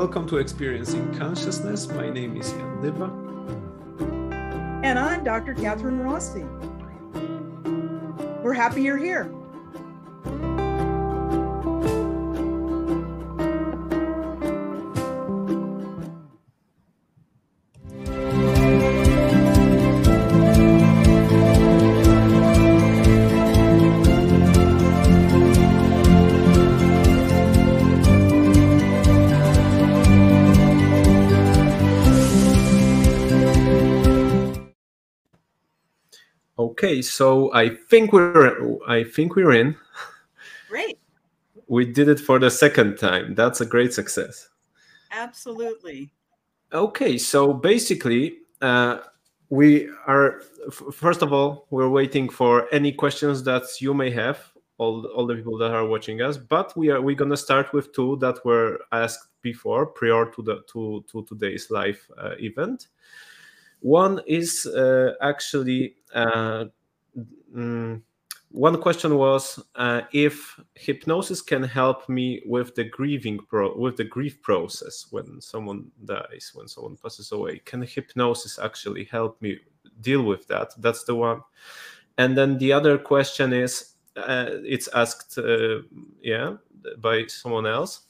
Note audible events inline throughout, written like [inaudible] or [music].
Welcome to Experiencing Consciousness. My name is Jan Dyba. And I'm Dr. Kathryn Rossi. We're happy you're here. Okay, so I think we're I think we're in. Great. We did it for the second time. That's a great success. Absolutely. Okay, so basically, uh, we are first of all we're waiting for any questions that you may have all, all the people that are watching us but we are we're going to start with two that were asked before prior to the to, to today's live uh, event one is uh, actually uh, mm, one question was uh, if hypnosis can help me with the grieving pro with the grief process when someone dies when someone passes away can hypnosis actually help me deal with that? That's the one. And then the other question is uh, it's asked uh, yeah by someone else.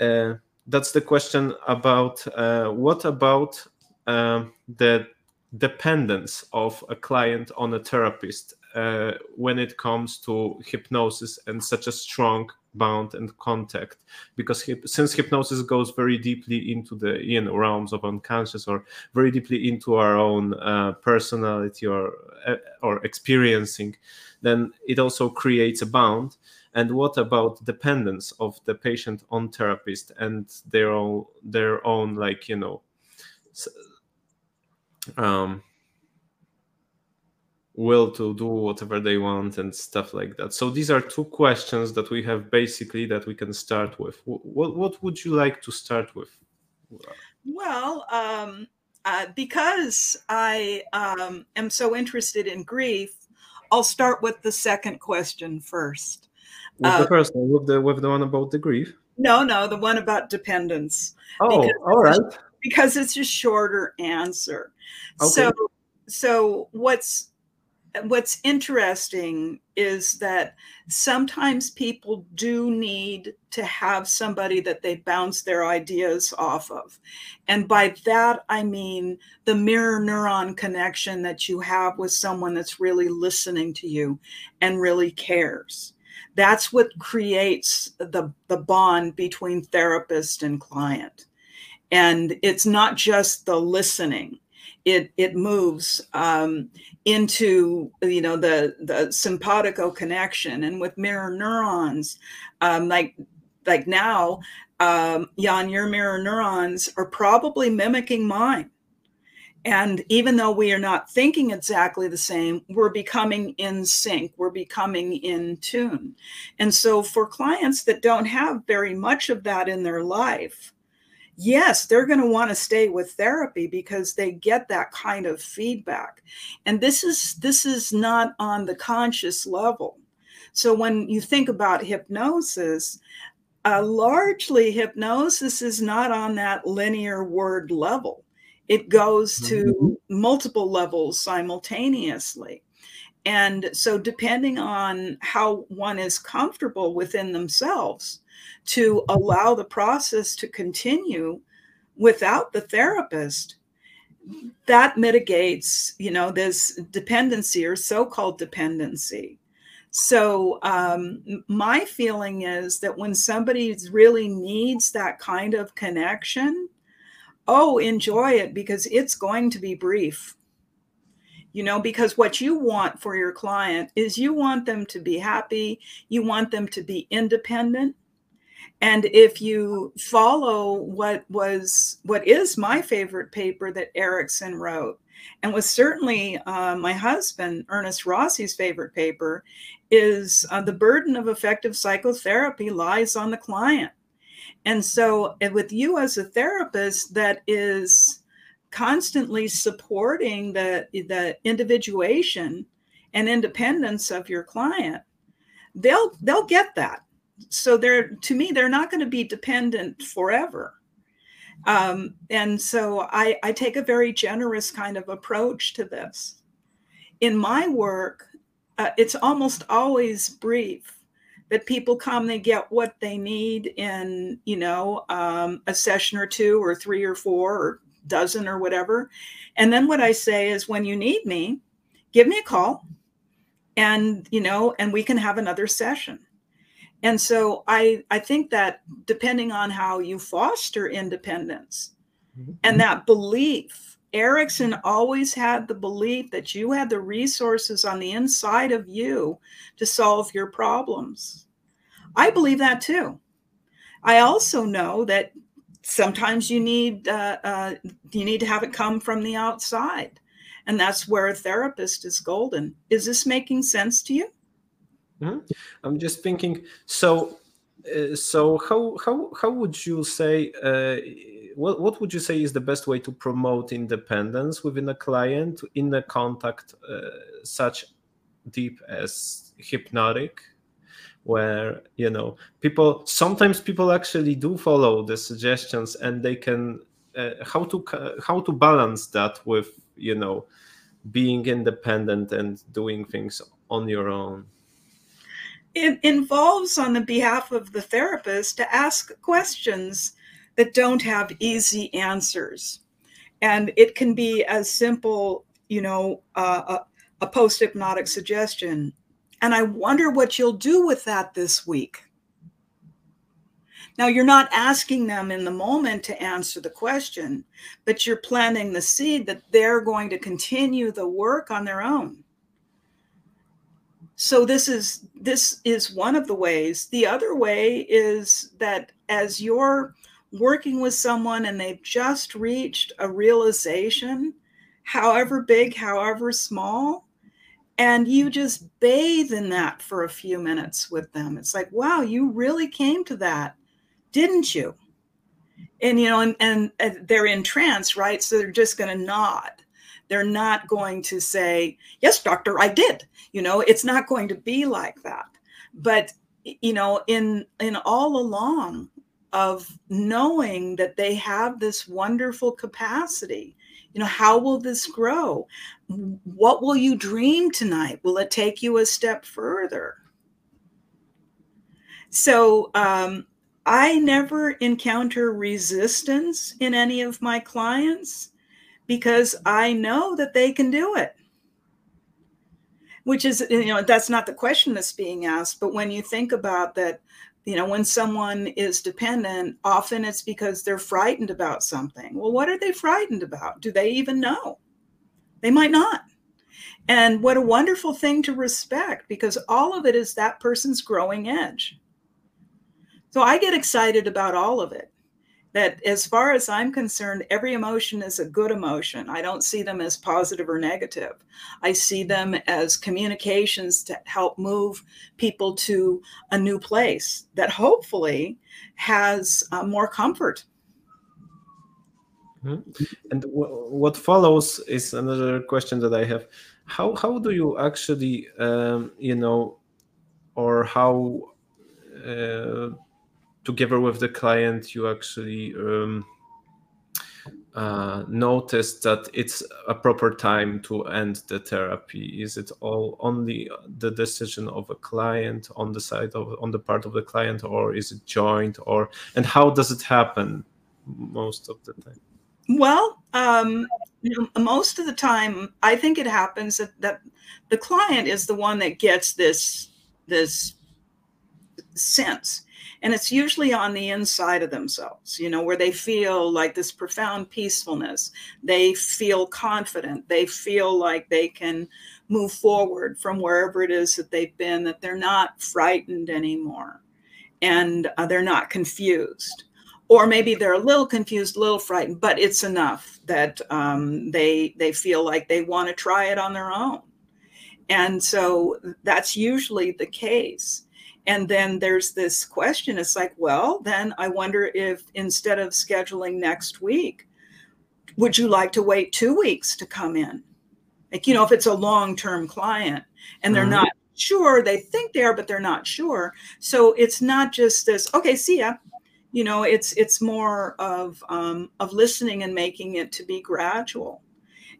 Uh, that's the question about what about um, the dependence of a client on a therapist uh, when it comes to hypnosis and such a strong bond and contact. Because hip, since hypnosis goes very deeply into the you know realms of unconscious or very deeply into our own uh, personality or uh, or experiencing then it also creates a bond. And what about dependence of the patient on therapist and their own their own like you know um, will to do whatever they want and stuff like that. So these are two questions that we have basically that we can start with. What what would you like to start with? Well, um, uh, because I um, am so interested in grief, I'll start with the second question first. With uh, the first one, with the with the one about the grief. No, no, the one about dependence. Oh, all right because it's a shorter answer. Okay. So so what's what's interesting is that sometimes people do need to have somebody that they bounce their ideas off of. And by that, I mean the mirror neuron connection that you have with someone that's really listening to you and really cares. That's what creates the, the bond between therapist and client and it's not just the listening. It it moves um, into you know the the simpatico connection. And with mirror neurons um, like like now um, Jan, your mirror neurons are probably mimicking mine. And even though we are not thinking exactly the same, we're becoming in sync, we're becoming in tune. And so, for clients that don't have very much of that in their life, yes, they're going to want to stay with therapy because they get that kind of feedback. And this is this is not on the conscious level. So when you think about hypnosis, uh, largely hypnosis is not on that linear word level. It goes to mm-hmm. multiple levels simultaneously. And so, depending on how one is comfortable within themselves, to allow the process to continue without the therapist that mitigates you know this dependency or so-called dependency. So um, my feeling is that when somebody really needs that kind of connection oh enjoy it because it's going to be brief you know because what you want for your client is you want them to be happy you want them to be independent and if you follow what was what is my favorite paper that Erickson wrote, and was certainly uh, my husband Ernest Rossi's favorite paper, is uh, the burden of effective psychotherapy lies on the client. And so, with you as a therapist that is constantly supporting the the individuation and independence of your client, they'll they'll get that so they're to me they're not going to be dependent forever Um, and so I, I take a very generous kind of approach to this. In my work, uh, it's almost always brief that people come they get what they need in you know um, a session or two or three or four or dozen or whatever and then what i say is when you need me give me a call and you know and we can have another session and so i i think that depending on how you foster independence mm-hmm. and that belief Erickson always had the belief that you had the resources on the inside of you to solve your problems. I believe that too. I also know that sometimes you need uh, uh, you need to have it come from the outside, and that's where a therapist is golden. Is this making sense to you? Mm-hmm. I'm just thinking. So, uh, so how how how would you say? Uh, what, what would you say is the best way to promote independence within a client in a contact uh, such deep as hypnotic where you know people sometimes people actually do follow the suggestions and they can uh, how to how to balance that with you know being independent and doing things on your own it involves on the behalf of the therapist to ask questions that don't have easy answers. And it can be as simple, you know, uh, a, a post hypnotic suggestion. And I wonder what you'll do with that this week. Now, you're not asking them in the moment to answer the question, but you're planting the seed that they're going to continue the work on their own. So this is this is one of the ways. The other way is that as you're working with someone and they've just reached a realization, however big, however small, and you just bathe in that for a few minutes with them. It's like, wow, you really came to that, didn't you? And you know, and, and, they're in trance, right? So they're just going to nod. They're not going to say, "Yes, doctor, I did." You know, it's not going to be like that. But you know, in in all along, of knowing that they have this wonderful capacity. You know, how will this grow? What will you dream tonight? Will it take you a step further? So, um, I never encounter resistance in any of my clients because I know that they can do it. Which is, you know, that's not the question that's being asked. But when you think about that, you know when someone is dependent often it's because they're frightened about something. Well what are they frightened about? Do they even know? They might not. And what a wonderful thing to respect because all of it is that person's growing edge. So i get excited about all of it that as far as I'm concerned, every emotion is a good emotion. I don't see them as positive or negative. I see them as communications to help move people to a new place that hopefully has uh, more comfort. Mm-hmm. And w- what follows is another question that I have. How how do you actually, um, you know, or how uh, together with the client, you actually um, uh, notice that it's a proper time to end the therapy? Is it all only the decision of a client on the side of on the part of the client, or is it joint? Or and how does it happen most of the time? Well, um, most of the time, I think it happens that, that the client is the one that gets this this sense and it's usually on the inside of themselves you know where they feel like this profound peacefulness. They feel confident. They feel like they can move forward from wherever it is that they've been that they're not frightened anymore. And uh, they're not confused. Or maybe they're a little confused a little frightened but it's enough that um, they they feel like they want to try it on their own. And so that's usually the case and then there's this question it's like, well, then I wonder if instead of scheduling next week, would you like to wait two weeks to come in? Like, you know, if it's a long term client and they're mm-hmm. not sure, they think they are, but they're not sure. So it's not just this, okay, see ya. you know it's it's more of um, of listening and making it to be gradual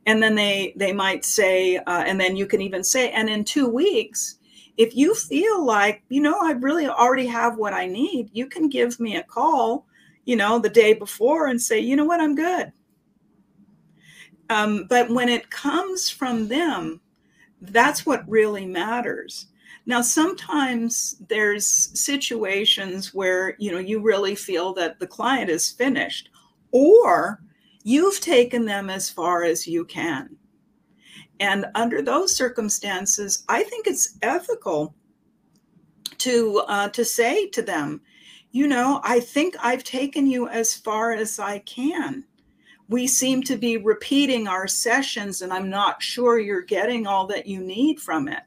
and then they they might say uh, and then you can even say and in two weeks if you feel like you know i really already have what i need you can give me a call you know the day before and say you know what? I'm good. Um, but when it comes from them that's what really matters. Now sometimes there's situations where you know you really feel that the client is finished or you've taken them as far as you can and under those circumstances i think it's ethical to uh, to say to them you know i think i've taken you as far as i can we seem to be repeating our sessions and i'm not sure you're getting all that you need from it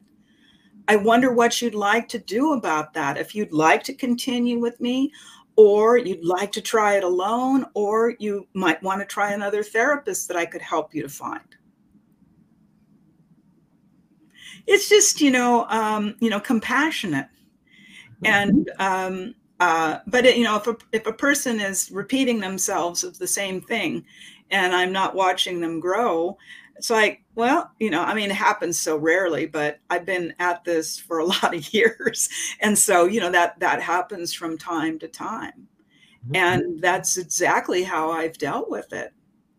i wonder what you'd like to do about that if you'd like to continue with me or you'd like to try it alone, or you might want to try another therapist that I could help you to find. It's just, you know, um, you know, compassionate, mm-hmm. and um, uh, but it, you know, if a if a person is repeating themselves of the same thing, and I'm not watching them grow, it's like, well, you know, I mean, it happens so rarely, but I've been at this for a [laughs] lot of years. And so, you know, that that happens from time to time. Mm-hmm. And that's exactly how I've dealt with it.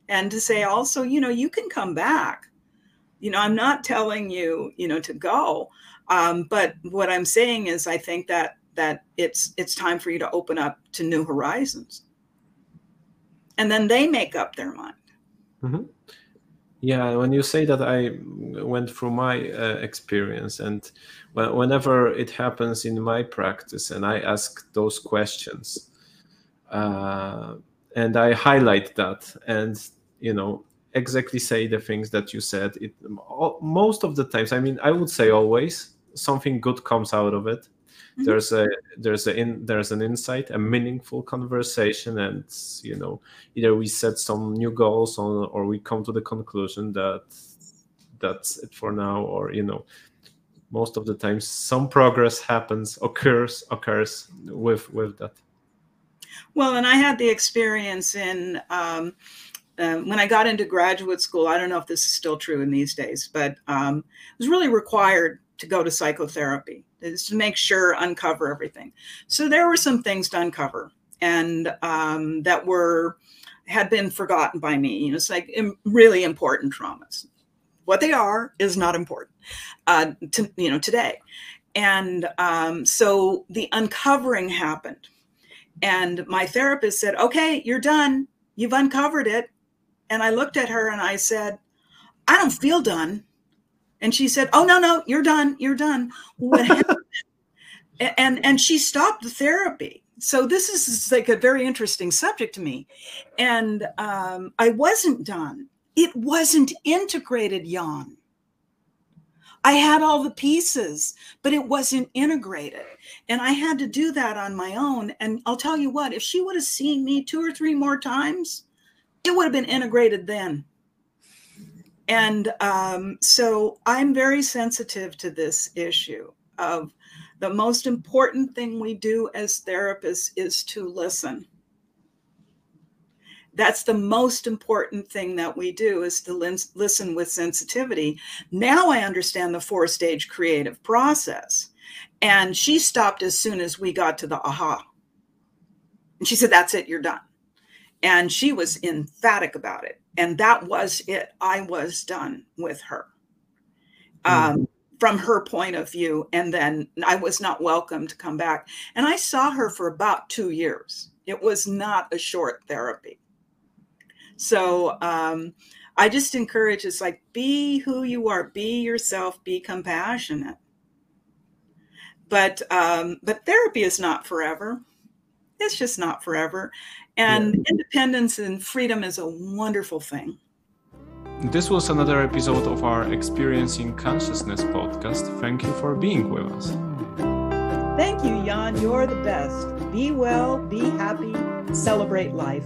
And to say also, you know, you can come back. You know, I'm not telling you, you know, to go. Um, but what I'm saying is I think that that it's it's time for you to open up to new horizons. And then they make up their mind. Mm-hmm. Yeah, when you say that, I went through my uh, experience, and whenever it happens in my practice, and I ask those questions, uh, and I highlight that, and you know exactly say the things that you said. It most of the times, I mean, I would say always something good comes out of it mm-hmm. there's a there's a in there's an insight a meaningful conversation and you know either we set some new goals on or we come to the conclusion that that's it for now or you know most of the times some progress happens occurs occurs with with that well and i had the experience in um, uh, when I got into graduate school, I don't know if this is still true in these days, but um, it was really required to go to psychotherapy is to make sure uncover everything. So there were some things to uncover and um, that were had been forgotten by me. You know, it's like really important traumas. What they are is not important uh, to you know today. And um, so the uncovering happened, and my therapist said, "Okay, you're done. You've uncovered it." And I looked at her and I said, "I don't feel done." And she said, "Oh no, no, you're done. You're done." What happened? [laughs] and and she stopped the therapy. So this is like a very interesting subject to me, and um, I wasn't done. It wasn't integrated, Jan. I had all the pieces, but it wasn't integrated. And I had to do that on my own. And I'll tell you what, if she would have seen me two or three more times, it would have been integrated then. And um, so I'm very sensitive to this issue of the most important thing we do as therapists is to listen. That's the most important thing that we do is to listen with sensitivity. Now I understand the four stage creative process. And she stopped as soon as we got to the aha. And she said, That's it, you're done. And she was emphatic about it. And that was it. I was done with her um, mm-hmm. from her point of view. And then I was not welcome to come back. And I saw her for about two years. It was not a short therapy. So um, I just encourage it's like be who you are, be yourself, be compassionate. But um, but therapy is not forever. It's just not forever. And yeah. independence and freedom is a wonderful thing. This was another episode of our Experiencing Consciousness podcast. Thank you for being with us. Thank you, Jan. You're the best. Be well, be happy, celebrate life.